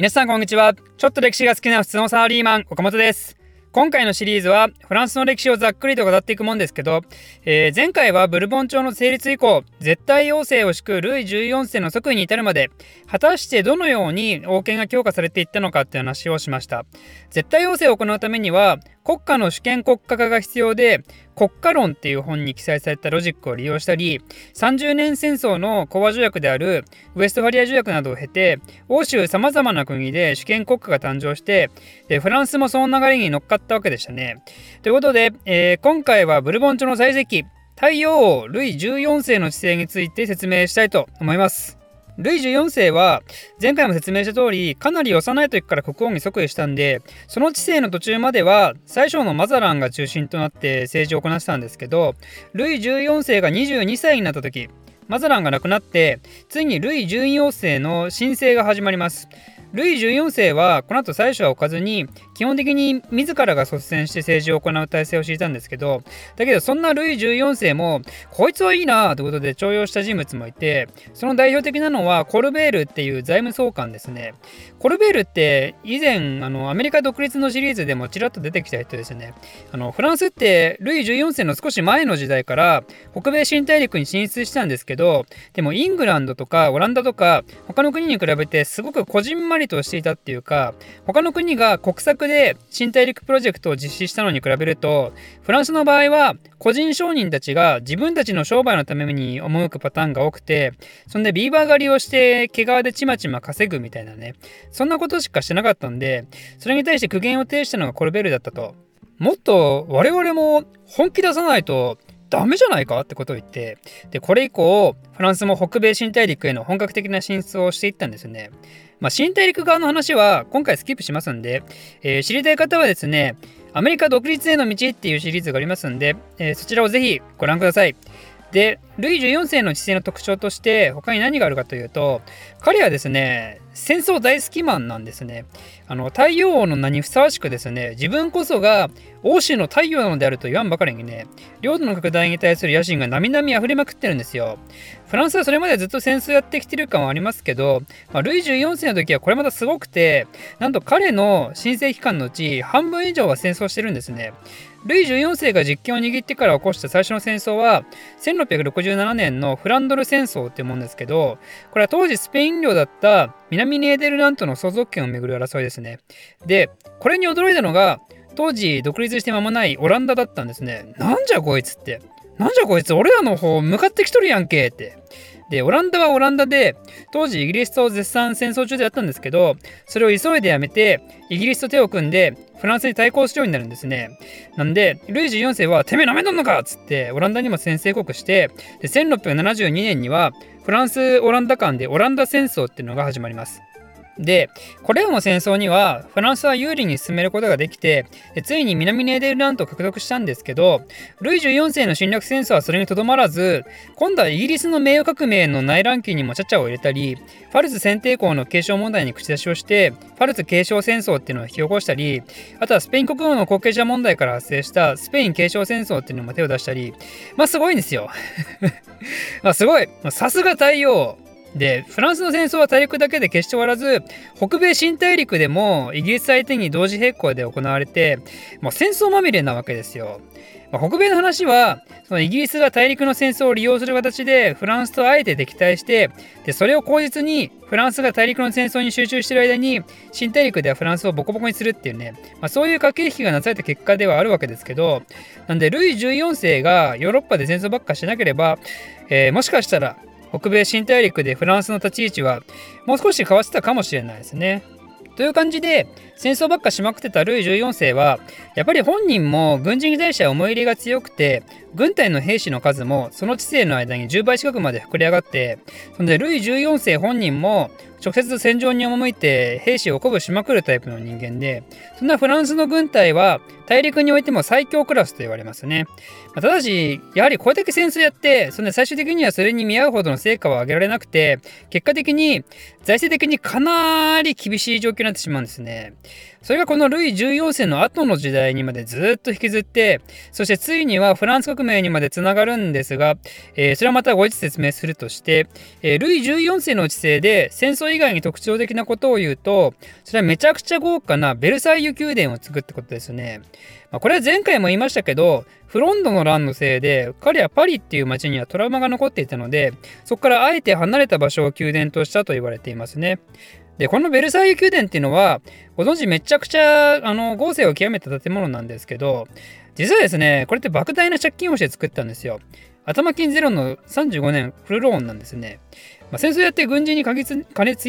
皆さんこんにちは。ちょっと歴史が好きな普通のサラリーマン、岡本です。今回のシリーズはフランスの歴史をざっくりと語っていくもんですけど、えー、前回はブルボン朝の成立以降絶対王政を敷くルイ14世の即位に至るまで果たしてどのように王権が強化されていったのかっていう話をしました絶対王政を行うためには国家の主権国家化が必要で国家論っていう本に記載されたロジックを利用したり30年戦争の講和条約であるウエストファリア条約などを経て欧州さまざまな国で主権国家が誕生してでフランスもその流れに乗っかったわけでしたね。ということで、えー、今回はブルボン朝の最石器太陽王ルイ14世の治世について説明したいと思います。ルイ14世は前回も説明した通りかなり幼い時から国王に即位したんでその治世の途中までは最初のマザランが中心となって政治を行ってたんですけどルイ14世が22歳になった時マザランが亡くなってついにルイ14世の申請が始まります。ルイ14世はこの後最初は置かずに基本的に自らが率先して政治を行う体制を敷いたんですけどだけどそんなルイ14世もこいつはいいなということで重用した人物もいてその代表的なのはコルベールっていう財務総監ですね。コルベールって以前あのアメリカ独立のシリーズでもちらっと出てきた人ですよね。あのフランスってルイ14世の少し前の時代から北米新大陸に進出したんですけどでもイングランドとかオランダとか他の国に比べてすごくこじんまりとしていたっていうか他の国が国策で新大陸プロジェクトを実施したのに比べるとフランスの場合は個人商人たちが自分たちの商売のために赴くパターンが多くてそんでビーバー狩りをして毛皮でちまちま稼ぐみたいなね。そんなことしかしてなかったんでそれに対して苦言を呈したのがコルベルだったともっと我々も本気出さないとダメじゃないかってことを言ってでこれ以降フランスも北米新大陸への本格的な進出をしていったんですね。まあ、新大陸側の話は今回スキップしますんで、えー、知りたい方はですねアメリカ独立への道っていうシリーズがありますんで、えー、そちらをぜひご覧ください。で、ルイ14世の知性の特徴として他に何があるかというと、彼はですね、戦争大好きマンなんですね。あの、太陽王の名にふさわしくですね、自分こそが欧州の太陽なのであると言わんばかりにね、領土の拡大に対する野心が並々溢れまくってるんですよ。フランスはそれまでずっと戦争やってきてる感はありますけど、まあ、ルイ14世の時はこれまたすごくて、なんと彼の申請期間のうち半分以上は戦争してるんですね。ルイ14世が実権を握ってから起こした最初の戦争は1667年のフランドル戦争ってもんですけどこれは当時スペイン領だった南ネーデルラントの相続権をめぐる争いですね。でこれに驚いたのが当時独立して間もないオランダだったんですね。なんじゃこいつって。なんじゃこいつ俺らの方向かってきとるやんけって。で、オランダはオランダで、当時イギリスと絶賛戦争中であったんですけど、それを急いでやめて、イギリスと手を組んで、フランスに対抗するようになるんですね。なんで、ルイジ4世は、てめえなめとんのかっつって、オランダにも先制国して、で1672年には、フランス・オランダ間でオランダ戦争っていうのが始まります。で、これらの戦争にはフランスは有利に進めることができて、ついに南ネーデルラントを獲得したんですけど、ルイ14世の侵略戦争はそれにとどまらず、今度はイギリスの名誉革命の内乱期にもちゃちゃを入れたり、ファルツ選定校の継承問題に口出しをして、ファルツ継承戦争っていうのを引き起こしたり、あとはスペイン国王の後継者問題から発生したスペイン継承戦争っていうのも手を出したり、まあすごいんですよ。まあすごい。さすが太陽。でフランスの戦争は大陸だけで決して終わらず北米新大陸でもイギリス相手に同時並行で行われてもう戦争まみれなわけですよ。まあ、北米の話はそのイギリスが大陸の戦争を利用する形でフランスとあえて敵対してでそれを口実にフランスが大陸の戦争に集中している間に新大陸ではフランスをボコボコにするっていうね、まあ、そういう駆け引きがなされた結果ではあるわけですけどなんでルイ14世がヨーロッパで戦争ばっかしなければ、えー、もしかしたら北米新大陸でフランスの立ち位置はもう少し変わってたかもしれないですね。という感じで戦争ばっかしまくってたルイ14世はやっぱり本人も軍人に対して思い入れが強くて軍隊の兵士の数もその知性の間に10倍近くまで膨れ上がってそんでルイ14世本人も直接戦場に赴いて兵士を鼓舞しまくるタイプの人間でそんなフランスの軍隊は大陸においても最強クラスと言われますね、まあ、ただしやはりこれだけ戦争やってそんで最終的にはそれに見合うほどの成果を上げられなくて結果的に財政的にかなり厳しい状況になってしまうんですね。それがこのルイ14世の後の時代にまでずっと引きずってそしてついにはフランス革革命にまでつながるんですが、えー、それはまた後日説明するとして、えー、ルイ14世の治世で戦争以外に特徴的なことを言うと、それはめちゃくちゃ豪華なベルサイユ宮殿を作ってことですね。まあ、これは前回も言いましたけど、フロンドの乱のせいで、彼はパリっていう街にはトラウマが残っていたので、そこからあえて離れた場所を宮殿としたと言われていますね。で、このベルサイユ宮殿っていうのは、ご存知めちゃくちゃあの豪勢を極めた建物なんですけど、実はですね、これって莫大な借金をして作ったんですよ。頭金ゼロの35年フルローンなんですね。まあ、戦争やって軍人に金つぎ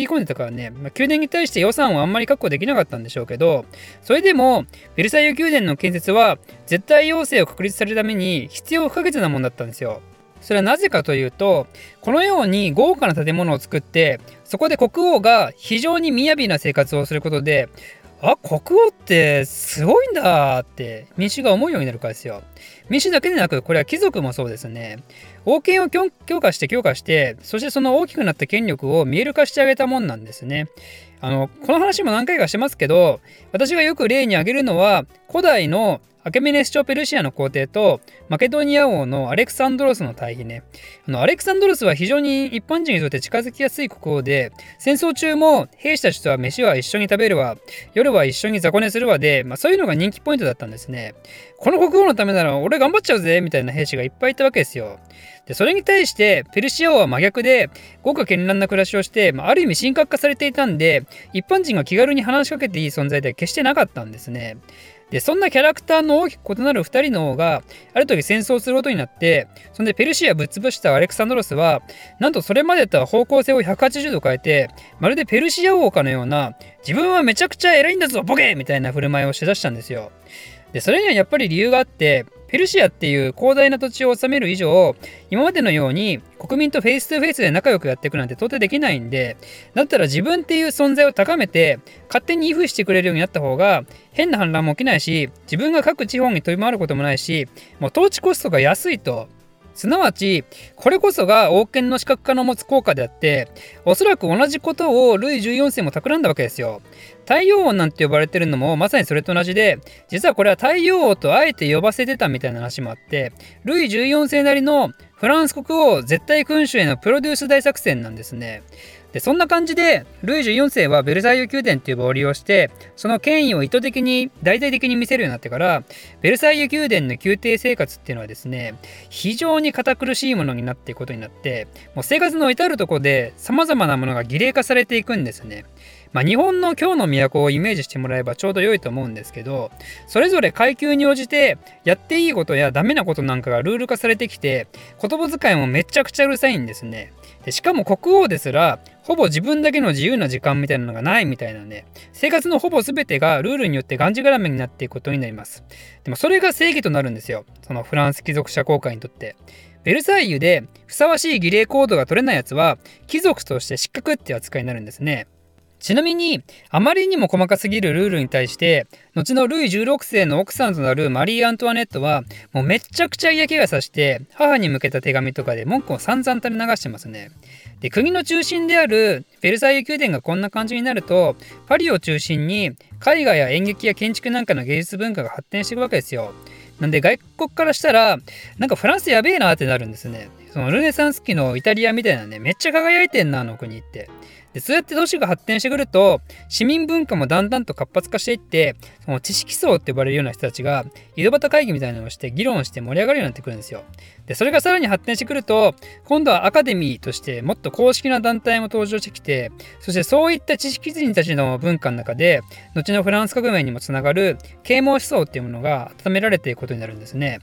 込んでたからね、まあ、宮殿に対して予算をあんまり確保できなかったんでしょうけど、それでも、ベルサイユ宮殿の建設は、絶対要請を確立されるために必要不可欠なものだったんですよ。それはなぜかというと、このように豪華な建物を作って、そこで国王が非常に雅な生活をすることで、あ、国王ってすごいんだって民衆が思うようになるからですよ。民衆だけでなく、これは貴族もそうですね。王権を強化して強化して、そしてその大きくなった権力を見える化してあげたもんなんですね。あの、この話も何回かしてますけど、私がよく例に挙げるのは、古代のアケメネス朝ペルシアの皇帝とマケドニア王のアレクサンドロスの対比ね。あのアレクサンドロスは非常に一般人にとって近づきやすい国王で、戦争中も兵士たちとは飯は一緒に食べるわ、夜は一緒に雑魚寝するわで、まあ、そういうのが人気ポイントだったんですね。この国王のためなら俺頑張っちゃうぜみたいな兵士がいっぱいいたわけですよ。でそれに対してペルシア王は真逆で豪華絢爛な暮らしをして、まあ、ある意味神格化されていたんで一般人が気軽に話しかけていい存在では決してなかったんですね。で、そんなキャラクターの大きく異なる2人の王が、ある時戦争することになって、そんでペルシアぶっ潰したアレクサンドロスは、なんとそれまでとは方向性を180度変えて、まるでペルシア王かのような、自分はめちゃくちゃ偉いんだぞ、ボケみたいな振る舞いをしだしたんですよ。で、それにはやっぱり理由があって、ペルシアっていう広大な土地を治める以上、今までのように国民とフェイス2フェイスで仲良くやっていくなんて到底できないんで、だったら自分っていう存在を高めて、勝手にイフしてくれるようになった方が、変な反乱も起きないし、自分が各地方に飛び回ることもないし、もう統治コストが安いと。すなわち、これこそが王権の資格化の持つ効果であって、おそらく同じことをルイ14世も企んだわけですよ。太陽王なんて呼ばれてるのもまさにそれと同じで、実はこれは太陽王とあえて呼ばせてたみたいな話もあって、ルイ14世なりのフランス国王絶対君主へのプロデュース大作戦なんですね。でそんな感じでルイ14世はベルサイユ宮殿っていう場を利用してその権威を意図的に大々的に見せるようになってからベルサイユ宮殿の宮廷生活っていうのはですね非常に堅苦しいものになっていくことになってもう生活の至るとこで様々なものが儀礼化されていくんですね。まあ、日本の今日の都をイメージしてもらえばちょうど良いと思うんですけどそれぞれ階級に応じてやっていいことやダメなことなんかがルール化されてきて言葉遣いもめちゃくちゃうるさいんですね。でしかも国王ですらほぼ自分だけの自由な時間みたいなのがないみたいなね生活のほぼ全てがルールによってがんじがらめになっていくことになります。でもそれが正義となるんですよ。そのフランス貴族社交界にとって。ベルサイユでふさわしい儀礼コードが取れないやつは貴族として失格って扱いになるんですね。ちなみに、あまりにも細かすぎるルールに対して、後のルイ16世の奥さんとなるマリー・アントワネットは、もうめちゃくちゃ嫌気がさして、母に向けた手紙とかで文句を散々垂れ流してますね。で、国の中心であるベルサイユ宮殿がこんな感じになると、パリを中心に絵画や演劇や建築なんかの芸術文化が発展していくわけですよ。なんで外国からしたら、なんかフランスやべえなってなるんですね。そのルネサンス期のイタリアみたいなね、めっちゃ輝いてんな、あの国って。でそうやって都市が発展してくると市民文化もだんだんと活発化していってその知識層って呼ばれるような人たちが井戸端会議みたいなのをして議論して盛り上がるようになってくるんですよ。でそれがさらに発展してくると今度はアカデミーとしてもっと公式な団体も登場してきてそしてそういった知識人たちの文化の中で後のフランス革命にもつながる啓蒙思想っていうものが温められていくことになるんですね。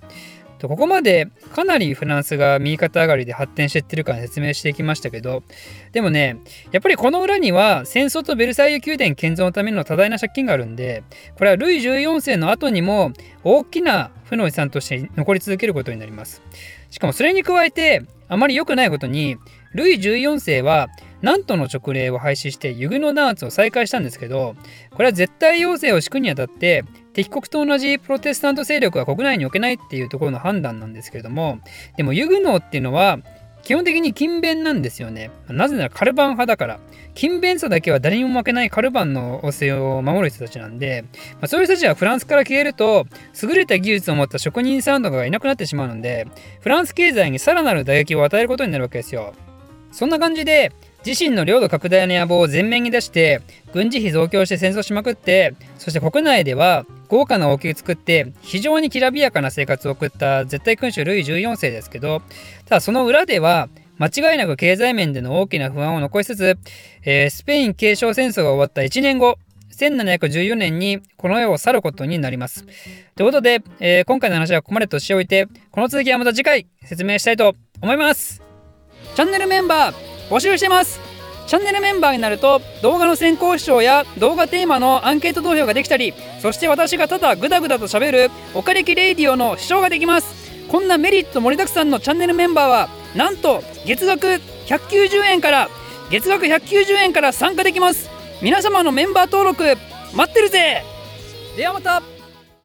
ここまでかなりフランスが右肩上がりで発展していってるから説明していきましたけどでもねやっぱりこの裏には戦争とベルサイユ宮殿建造のための多大な借金があるんでこれはルイ14世の後にも大きな負の遺産として残り続けることになります。しかもそれに加えてあまり良くないことにルイ14世はナントの勅令を廃止してユグノダーツを再開したんですけどこれは絶対要請を敷くにあたって敵国と同じプロテスタント勢力は国内に置けないっていうところの判断なんですけれどもでもユグノーっていうのは基本的に勤勉なんですよね。なぜならカルバン派だから。勤勉さだけは誰にも負けないカルバンの教えを守る人たちなんで、まあ、そういう人たちはフランスから消えると、優れた技術を持った職人さんとかがいなくなってしまうので、フランス経済にさらなる打撃を与えることになるわけですよ。そんな感じで、自身の領土拡大の野望を前面に出して軍事費増強して戦争しまくってそして国内では豪華な王宮作って非常にきらびやかな生活を送った絶対君主ルイ14世ですけどただその裏では間違いなく経済面での大きな不安を残しつつ、えー、スペイン継承戦争が終わった1年後1714年にこの世を去ることになります。ということで、えー、今回の話はここまでとしておいてこの続きはまた次回説明したいと思います。チャンネルメンバー募集してます。チャンネルメンバーになると動画の先行視聴や動画テーマのアンケート投票ができたりそして私がただグダグダと喋るおかれきレイディオの視聴ができます。こんなメリット盛りだくさんのチャンネルメンバーはなんと月額190円から月額190円から参加できます。皆様のメンバー登録待ってるぜ。ではまた。